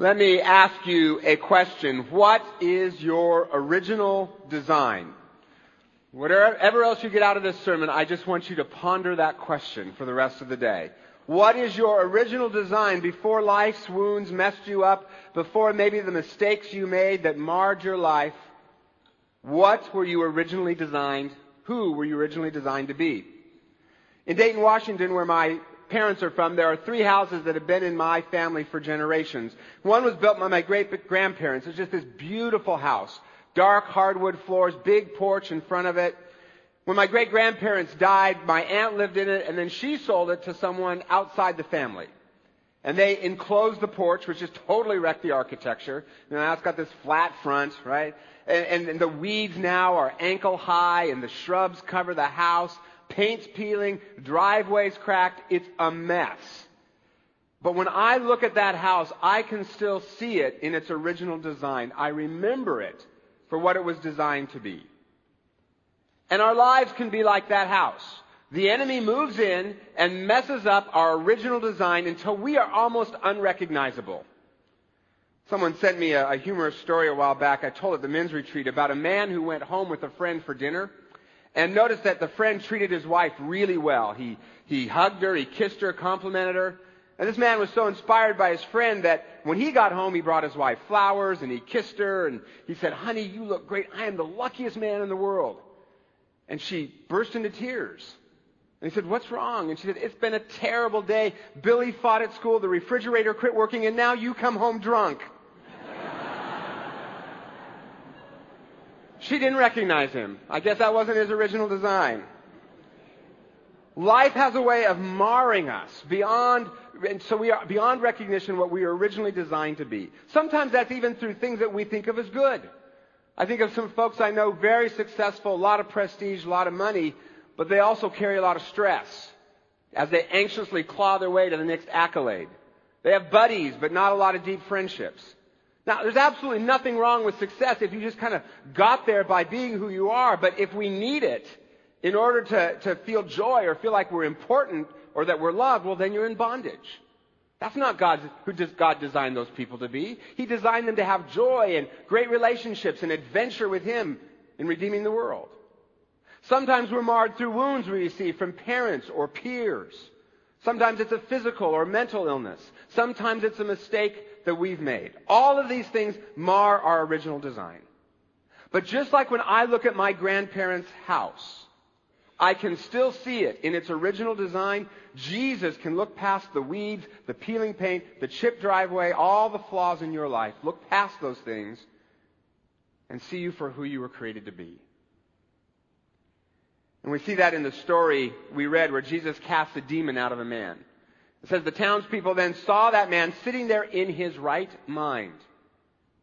Let me ask you a question. What is your original design? Whatever else you get out of this sermon, I just want you to ponder that question for the rest of the day. What is your original design before life's wounds messed you up, before maybe the mistakes you made that marred your life? What were you originally designed? Who were you originally designed to be? In Dayton, Washington, where my parents are from, there are three houses that have been in my family for generations. One was built by my great grandparents. It's just this beautiful house. Dark hardwood floors, big porch in front of it. When my great grandparents died, my aunt lived in it and then she sold it to someone outside the family. And they enclosed the porch, which just totally wrecked the architecture. You now it's got this flat front, right? And, and, and the weeds now are ankle high and the shrubs cover the house paint's peeling, driveway's cracked. It's a mess. But when I look at that house, I can still see it in its original design. I remember it for what it was designed to be. And our lives can be like that house. The enemy moves in and messes up our original design until we are almost unrecognizable. Someone sent me a, a humorous story a while back. I told at the men's retreat about a man who went home with a friend for dinner and notice that the friend treated his wife really well. He, he hugged her, he kissed her, complimented her. And this man was so inspired by his friend that when he got home, he brought his wife flowers and he kissed her and he said, honey, you look great. I am the luckiest man in the world. And she burst into tears. And he said, what's wrong? And she said, it's been a terrible day. Billy fought at school. The refrigerator quit working and now you come home drunk. She didn't recognize him. I guess that wasn't his original design. Life has a way of marring us beyond, and so we are beyond recognition what we were originally designed to be. Sometimes that's even through things that we think of as good. I think of some folks I know very successful, a lot of prestige, a lot of money, but they also carry a lot of stress as they anxiously claw their way to the next accolade. They have buddies, but not a lot of deep friendships. Now, there's absolutely nothing wrong with success if you just kind of got there by being who you are, but if we need it in order to, to feel joy or feel like we're important or that we're loved, well, then you're in bondage. That's not God who God designed those people to be. He designed them to have joy and great relationships and adventure with Him in redeeming the world. Sometimes we're marred through wounds we receive from parents or peers. Sometimes it's a physical or mental illness. Sometimes it's a mistake that we've made. All of these things mar our original design. But just like when I look at my grandparents' house, I can still see it in its original design. Jesus can look past the weeds, the peeling paint, the chipped driveway, all the flaws in your life. Look past those things and see you for who you were created to be. And we see that in the story we read where Jesus casts a demon out of a man. It says the townspeople then saw that man sitting there in his right mind.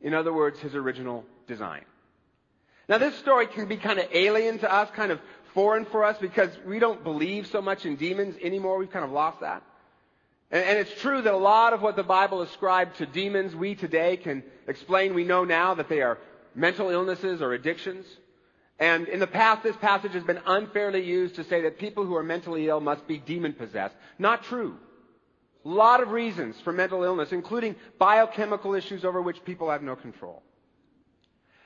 In other words, his original design. Now this story can be kind of alien to us, kind of foreign for us because we don't believe so much in demons anymore. We've kind of lost that. And, and, it's true that a lot of what the Bible ascribed to demons, we today can explain. We know now that they are mental illnesses or addictions. And in the past, this passage has been unfairly used to say that people who are mentally ill must be demon possessed. Not true. A lot of reasons for mental illness, including biochemical issues over which people have no control.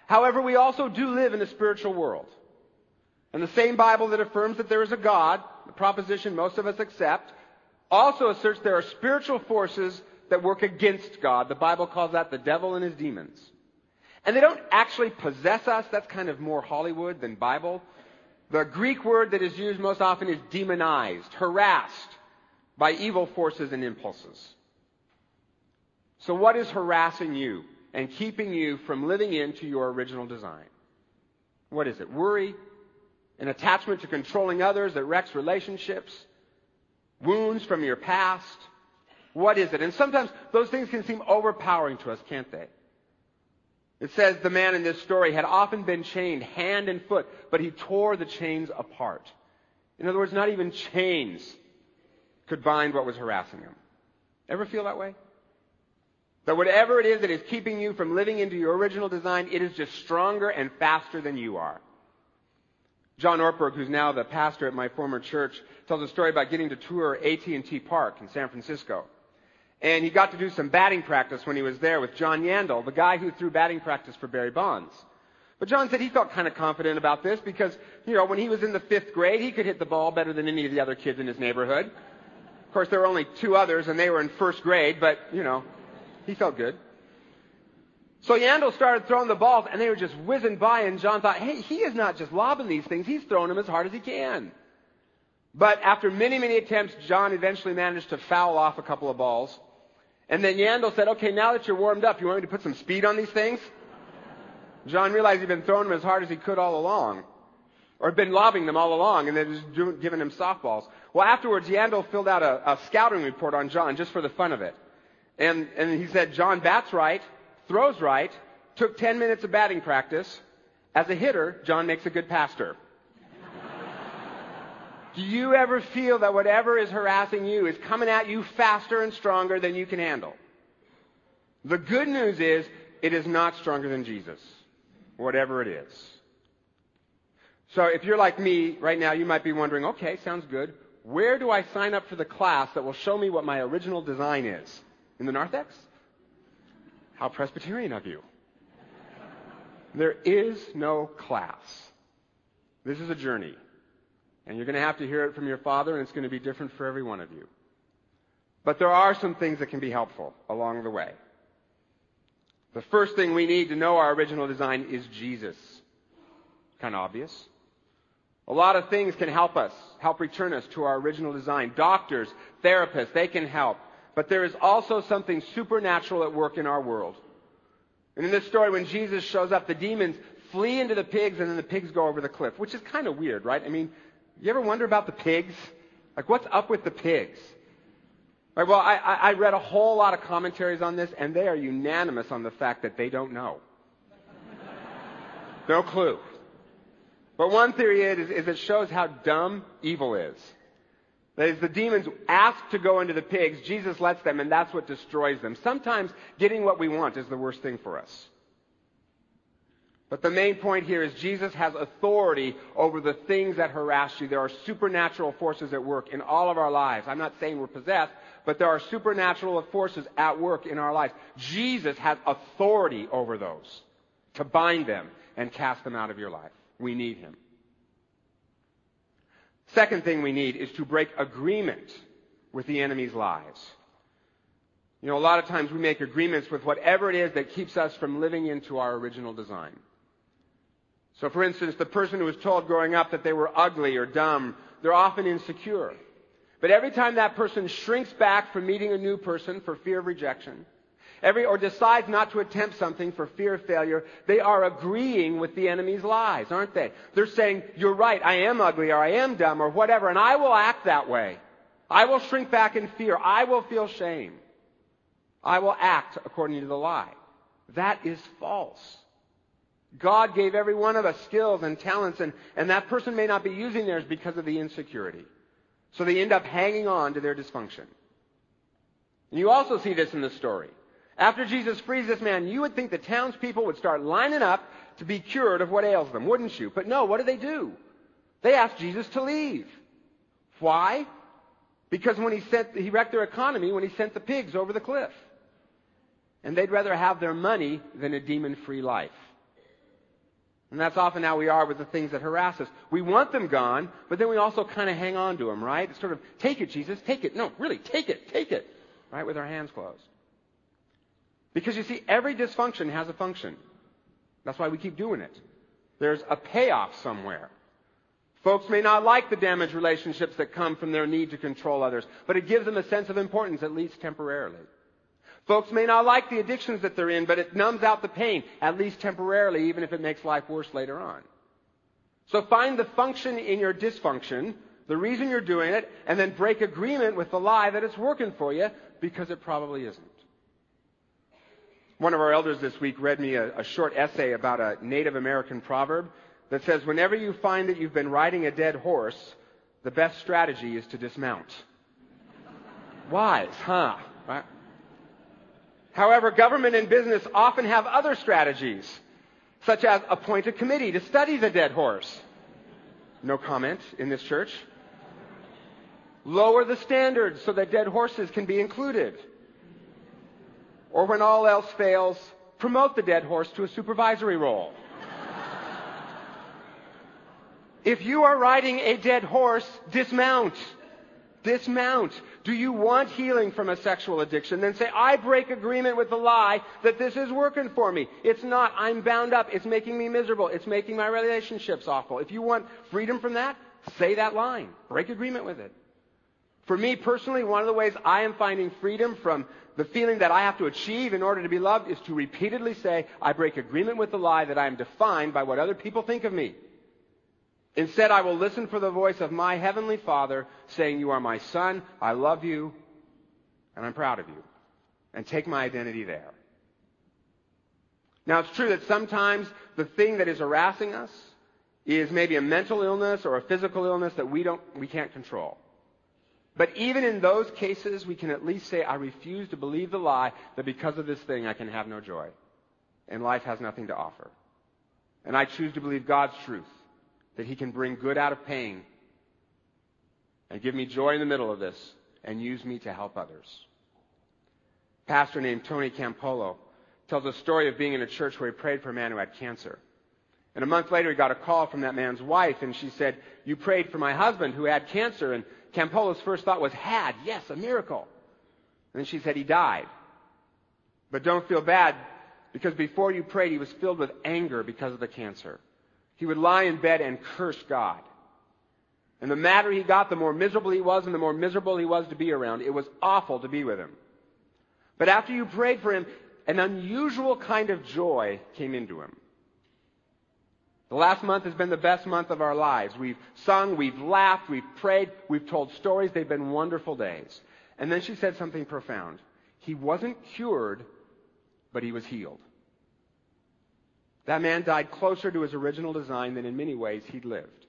However, we also do live in a spiritual world. And the same Bible that affirms that there is a God, the proposition most of us accept, also asserts there are spiritual forces that work against God. The Bible calls that the devil and his demons. And they don't actually possess us. That's kind of more Hollywood than Bible. The Greek word that is used most often is demonized, harassed, by evil forces and impulses. So what is harassing you and keeping you from living into your original design? What is it? Worry? An attachment to controlling others that wrecks relationships? Wounds from your past? What is it? And sometimes those things can seem overpowering to us, can't they? It says the man in this story had often been chained hand and foot, but he tore the chains apart. In other words, not even chains could bind what was harassing him. Ever feel that way? That whatever it is that is keeping you from living into your original design, it is just stronger and faster than you are. John Ortberg, who's now the pastor at my former church, tells a story about getting to tour AT&T Park in San Francisco. And he got to do some batting practice when he was there with John Yandel, the guy who threw batting practice for Barry Bonds. But John said he felt kind of confident about this because, you know, when he was in the fifth grade, he could hit the ball better than any of the other kids in his neighborhood. Of course, there were only two others and they were in first grade, but, you know, he felt good. So Yandel started throwing the balls and they were just whizzing by and John thought, hey, he is not just lobbing these things, he's throwing them as hard as he can. But after many, many attempts, John eventually managed to foul off a couple of balls. And then Yandel said, okay, now that you're warmed up, you want me to put some speed on these things? John realized he'd been throwing them as hard as he could all along. Or been lobbing them all along and then just doing, giving him softballs. Well, afterwards, Yandel filled out a, a scouting report on John just for the fun of it. And, and he said, John bats right, throws right, took 10 minutes of batting practice. As a hitter, John makes a good pastor. Do you ever feel that whatever is harassing you is coming at you faster and stronger than you can handle? The good news is it is not stronger than Jesus, whatever it is. So if you're like me right now, you might be wondering, okay, sounds good. Where do I sign up for the class that will show me what my original design is? In the narthex? How Presbyterian of you. There is no class. This is a journey. And you're going to have to hear it from your father, and it's going to be different for every one of you. But there are some things that can be helpful along the way. The first thing we need to know our original design is Jesus. Kind of obvious. A lot of things can help us, help return us to our original design. Doctors, therapists, they can help. But there is also something supernatural at work in our world. And in this story, when Jesus shows up, the demons flee into the pigs and then the pigs go over the cliff, which is kind of weird, right? I mean, you ever wonder about the pigs? Like, what's up with the pigs? Right, well, I, I read a whole lot of commentaries on this, and they are unanimous on the fact that they don't know. no clue. But one theory is, is it shows how dumb evil is. That is, the demons ask to go into the pigs, Jesus lets them, and that's what destroys them. Sometimes getting what we want is the worst thing for us. But the main point here is Jesus has authority over the things that harass you. There are supernatural forces at work in all of our lives. I'm not saying we're possessed, but there are supernatural forces at work in our lives. Jesus has authority over those to bind them and cast them out of your life. We need him. Second thing we need is to break agreement with the enemy's lies. You know, a lot of times we make agreements with whatever it is that keeps us from living into our original design. So for instance, the person who was told growing up that they were ugly or dumb, they're often insecure. But every time that person shrinks back from meeting a new person for fear of rejection, every, or decides not to attempt something for fear of failure, they are agreeing with the enemy's lies, aren't they? They're saying, you're right, I am ugly or I am dumb or whatever, and I will act that way. I will shrink back in fear. I will feel shame. I will act according to the lie. That is false. God gave every one of us skills and talents, and, and that person may not be using theirs because of the insecurity. So they end up hanging on to their dysfunction. And you also see this in the story. After Jesus frees this man, you would think the townspeople would start lining up to be cured of what ails them, wouldn't you? But no, what do they do? They ask Jesus to leave. Why? Because when he sent, he wrecked their economy when he sent the pigs over the cliff. And they'd rather have their money than a demon-free life. And that's often how we are with the things that harass us. We want them gone, but then we also kind of hang on to them, right? It's sort of, take it, Jesus, take it. No, really, take it, take it. Right? With our hands closed. Because you see, every dysfunction has a function. That's why we keep doing it. There's a payoff somewhere. Folks may not like the damaged relationships that come from their need to control others, but it gives them a sense of importance, at least temporarily. Folks may not like the addictions that they're in, but it numbs out the pain, at least temporarily, even if it makes life worse later on. So find the function in your dysfunction, the reason you're doing it, and then break agreement with the lie that it's working for you, because it probably isn't. One of our elders this week read me a, a short essay about a Native American proverb that says, whenever you find that you've been riding a dead horse, the best strategy is to dismount. Wise, huh? Right? However, government and business often have other strategies, such as appoint a committee to study the dead horse. No comment in this church. Lower the standards so that dead horses can be included. Or when all else fails, promote the dead horse to a supervisory role. if you are riding a dead horse, dismount. Dismount. Do you want healing from a sexual addiction? Then say, I break agreement with the lie that this is working for me. It's not. I'm bound up. It's making me miserable. It's making my relationships awful. If you want freedom from that, say that line. Break agreement with it. For me personally, one of the ways I am finding freedom from the feeling that I have to achieve in order to be loved is to repeatedly say, I break agreement with the lie that I am defined by what other people think of me. Instead, I will listen for the voice of my heavenly Father saying, You are my son, I love you, and I'm proud of you. And take my identity there. Now, it's true that sometimes the thing that is harassing us is maybe a mental illness or a physical illness that we don't, we can't control. But even in those cases, we can at least say, I refuse to believe the lie that because of this thing I can have no joy. And life has nothing to offer. And I choose to believe God's truth that He can bring good out of pain and give me joy in the middle of this and use me to help others. A pastor named Tony Campolo tells a story of being in a church where he prayed for a man who had cancer. And a month later, he got a call from that man's wife, and she said, You prayed for my husband who had cancer. And Campolo's first thought was, Had, yes, a miracle. And then she said, He died. But don't feel bad, because before you prayed, he was filled with anger because of the cancer. He would lie in bed and curse God. And the madder he got, the more miserable he was and the more miserable he was to be around. It was awful to be with him. But after you prayed for him, an unusual kind of joy came into him. The last month has been the best month of our lives. We've sung, we've laughed, we've prayed, we've told stories. They've been wonderful days. And then she said something profound. He wasn't cured, but he was healed. That man died closer to his original design than in many ways he'd lived.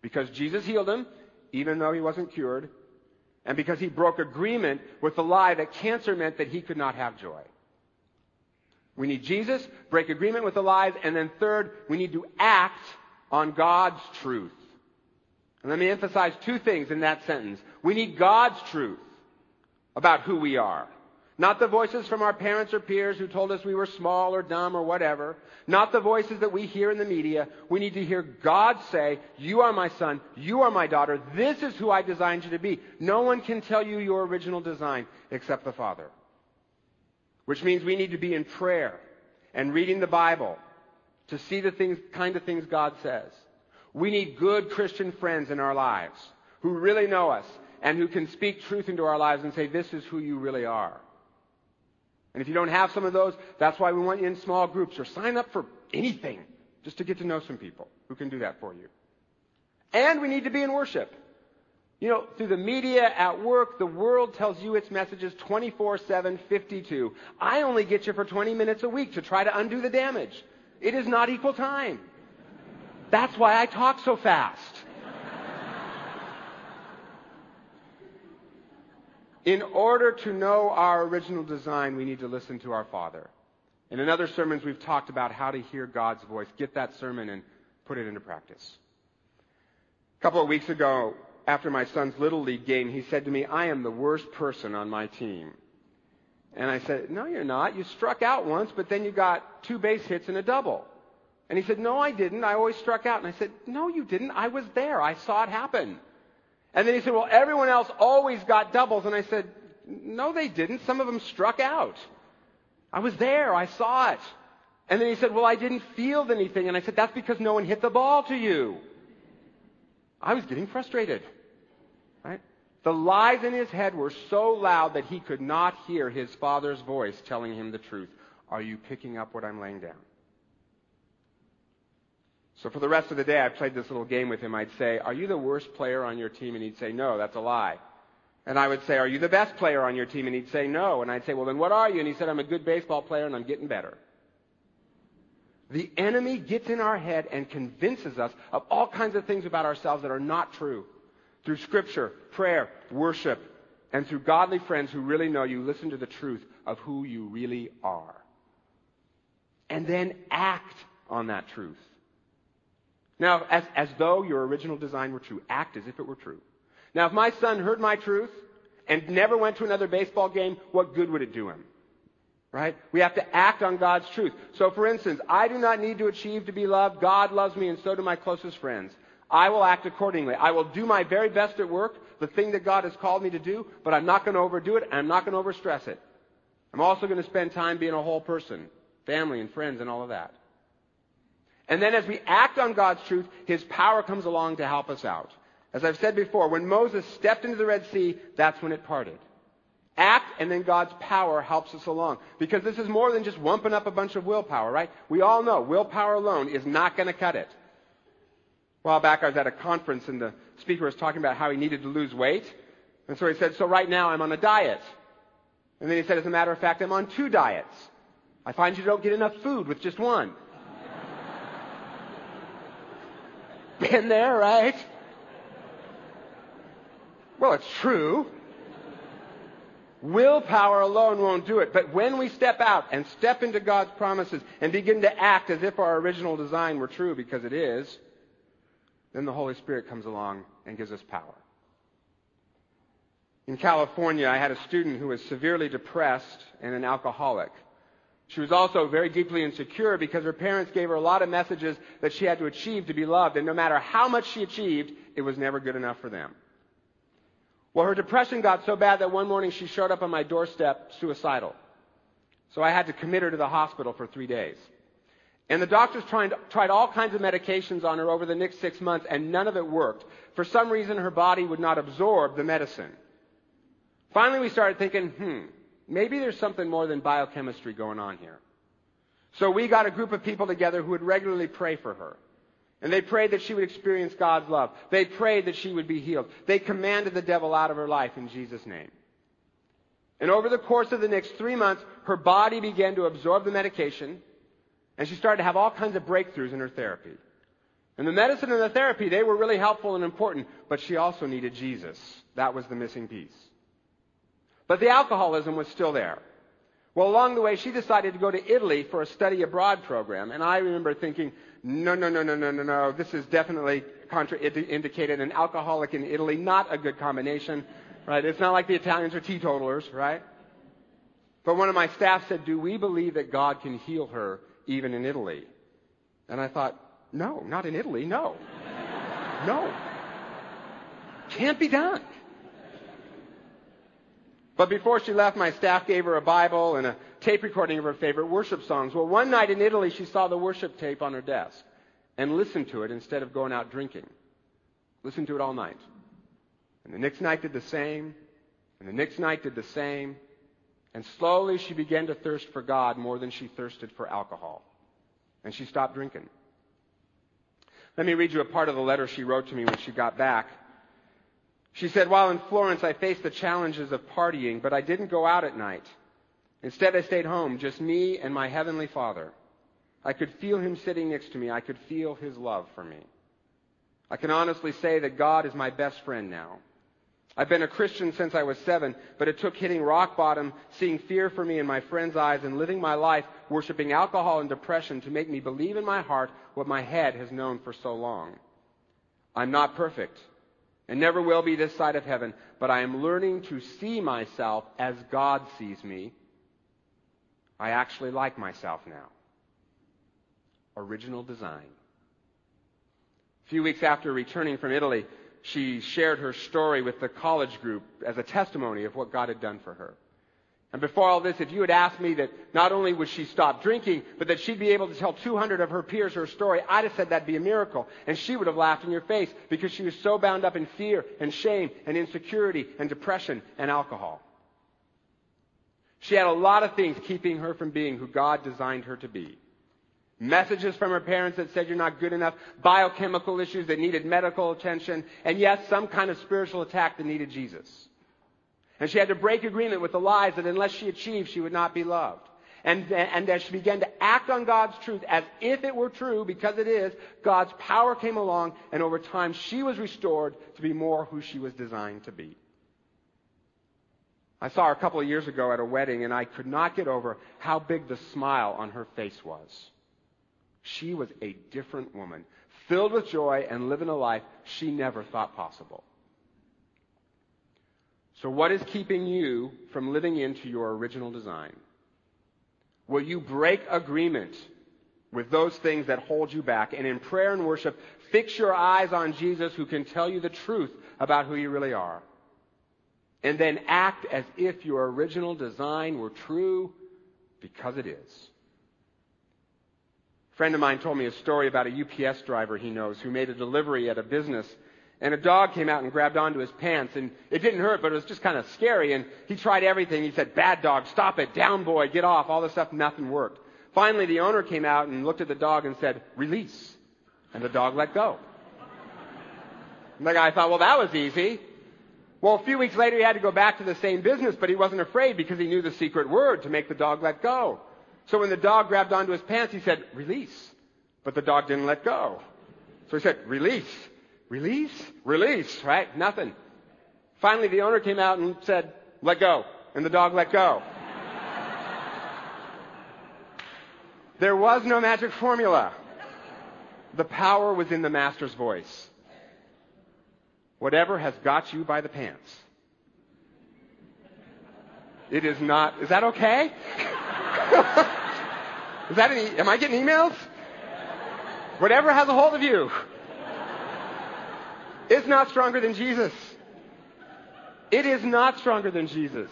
Because Jesus healed him, even though he wasn't cured, and because he broke agreement with the lie that cancer meant that he could not have joy. We need Jesus, break agreement with the lies, and then third, we need to act on God's truth. And let me emphasize two things in that sentence. We need God's truth about who we are. Not the voices from our parents or peers who told us we were small or dumb or whatever. Not the voices that we hear in the media. We need to hear God say, You are my son. You are my daughter. This is who I designed you to be. No one can tell you your original design except the Father. Which means we need to be in prayer and reading the Bible to see the things, kind of things God says. We need good Christian friends in our lives who really know us and who can speak truth into our lives and say, This is who you really are. And if you don't have some of those, that's why we want you in small groups or sign up for anything just to get to know some people who can do that for you. And we need to be in worship. You know, through the media, at work, the world tells you its messages 24 7, 52. I only get you for 20 minutes a week to try to undo the damage. It is not equal time. That's why I talk so fast. In order to know our original design, we need to listen to our Father. And In other sermons, we've talked about how to hear God's voice. Get that sermon and put it into practice. A couple of weeks ago, after my son's Little League game, he said to me, I am the worst person on my team. And I said, No, you're not. You struck out once, but then you got two base hits and a double. And he said, No, I didn't. I always struck out. And I said, No, you didn't. I was there. I saw it happen. And then he said, well, everyone else always got doubles. And I said, no, they didn't. Some of them struck out. I was there. I saw it. And then he said, well, I didn't feel anything. And I said, that's because no one hit the ball to you. I was getting frustrated. Right? The lies in his head were so loud that he could not hear his father's voice telling him the truth. Are you picking up what I'm laying down? So for the rest of the day, I played this little game with him. I'd say, Are you the worst player on your team? And he'd say, No, that's a lie. And I would say, Are you the best player on your team? And he'd say, No. And I'd say, Well, then what are you? And he said, I'm a good baseball player and I'm getting better. The enemy gets in our head and convinces us of all kinds of things about ourselves that are not true. Through scripture, prayer, worship, and through godly friends who really know you, listen to the truth of who you really are. And then act on that truth. Now, as, as though your original design were true, act as if it were true. Now, if my son heard my truth and never went to another baseball game, what good would it do him? Right? We have to act on God's truth. So for instance, I do not need to achieve to be loved. God loves me and so do my closest friends. I will act accordingly. I will do my very best at work, the thing that God has called me to do, but I'm not going to overdo it and I'm not going to overstress it. I'm also going to spend time being a whole person, family and friends and all of that. And then as we act on God's truth, His power comes along to help us out. As I've said before, when Moses stepped into the Red Sea, that's when it parted. Act and then God's power helps us along. Because this is more than just wumping up a bunch of willpower, right? We all know willpower alone is not going to cut it. A while back I was at a conference and the speaker was talking about how he needed to lose weight. And so he said, so right now I'm on a diet. And then he said, as a matter of fact, I'm on two diets. I find you don't get enough food with just one. Been there, right? Well, it's true. Willpower alone won't do it. But when we step out and step into God's promises and begin to act as if our original design were true, because it is, then the Holy Spirit comes along and gives us power. In California, I had a student who was severely depressed and an alcoholic. She was also very deeply insecure because her parents gave her a lot of messages that she had to achieve to be loved, and no matter how much she achieved, it was never good enough for them. Well, her depression got so bad that one morning she showed up on my doorstep suicidal. So I had to commit her to the hospital for three days. And the doctors tried, tried all kinds of medications on her over the next six months, and none of it worked. For some reason, her body would not absorb the medicine. Finally, we started thinking, hmm, maybe there's something more than biochemistry going on here. So we got a group of people together who would regularly pray for her. And they prayed that she would experience God's love. They prayed that she would be healed. They commanded the devil out of her life in Jesus' name. And over the course of the next three months, her body began to absorb the medication, and she started to have all kinds of breakthroughs in her therapy. And the medicine and the therapy, they were really helpful and important, but she also needed Jesus. That was the missing piece. But the alcoholism was still there. Well, along the way, she decided to go to Italy for a study abroad program. And I remember thinking, no, no, no, no, no, no, no. This is definitely contraindicated. An alcoholic in Italy, not a good combination, right? It's not like the Italians are teetotalers, right? But one of my staff said, do we believe that God can heal her even in Italy? And I thought, no, not in Italy, no. No. Can't be done. But before she left, my staff gave her a Bible and a tape recording of her favorite worship songs. Well, one night in Italy, she saw the worship tape on her desk and listened to it instead of going out drinking. Listened to it all night. And the next night did the same. And the next night did the same. And slowly she began to thirst for God more than she thirsted for alcohol. And she stopped drinking. Let me read you a part of the letter she wrote to me when she got back. She said, While in Florence, I faced the challenges of partying, but I didn't go out at night. Instead, I stayed home, just me and my Heavenly Father. I could feel Him sitting next to me. I could feel His love for me. I can honestly say that God is my best friend now. I've been a Christian since I was seven, but it took hitting rock bottom, seeing fear for me in my friends' eyes, and living my life worshiping alcohol and depression to make me believe in my heart what my head has known for so long. I'm not perfect and never will be this side of heaven, but I am learning to see myself as God sees me. I actually like myself now. Original design. A few weeks after returning from Italy, she shared her story with the college group as a testimony of what God had done for her. And before all this, if you had asked me that not only would she stop drinking, but that she'd be able to tell 200 of her peers her story, I'd have said that'd be a miracle. And she would have laughed in your face because she was so bound up in fear and shame and insecurity and depression and alcohol. She had a lot of things keeping her from being who God designed her to be. Messages from her parents that said you're not good enough, biochemical issues that needed medical attention, and yes, some kind of spiritual attack that needed Jesus. And she had to break agreement with the lies that unless she achieved, she would not be loved. And, and as she began to act on God's truth as if it were true, because it is, God's power came along, and over time she was restored to be more who she was designed to be. I saw her a couple of years ago at a wedding, and I could not get over how big the smile on her face was. She was a different woman, filled with joy and living a life she never thought possible. So, what is keeping you from living into your original design? Will you break agreement with those things that hold you back? And in prayer and worship, fix your eyes on Jesus who can tell you the truth about who you really are. And then act as if your original design were true because it is. A friend of mine told me a story about a UPS driver he knows who made a delivery at a business and a dog came out and grabbed onto his pants and it didn't hurt but it was just kind of scary and he tried everything. He said, bad dog, stop it, down boy, get off, all this stuff, nothing worked. Finally the owner came out and looked at the dog and said, release. And the dog let go. And the guy thought, well that was easy. Well, a few weeks later he had to go back to the same business, but he wasn't afraid because he knew the secret word to make the dog let go. So when the dog grabbed onto his pants, he said, release. But the dog didn't let go. So he said, release, release, release, right? Nothing. Finally, the owner came out and said, let go. And the dog let go. there was no magic formula. The power was in the master's voice. Whatever has got you by the pants. It is not, is that okay? Is that any, am I getting emails? Whatever has a hold of you is not stronger than Jesus. It is not stronger than Jesus.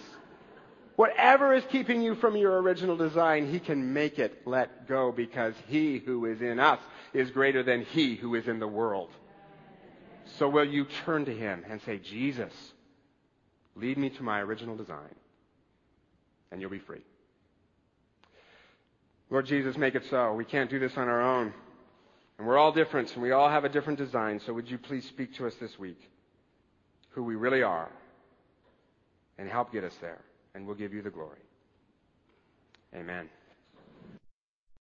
Whatever is keeping you from your original design, He can make it let go because He who is in us is greater than He who is in the world. So will you turn to Him and say, Jesus, lead me to my original design, and you'll be free. Lord Jesus, make it so. We can't do this on our own. And we're all different, and we all have a different design. So would you please speak to us this week who we really are and help get us there, and we'll give you the glory. Amen.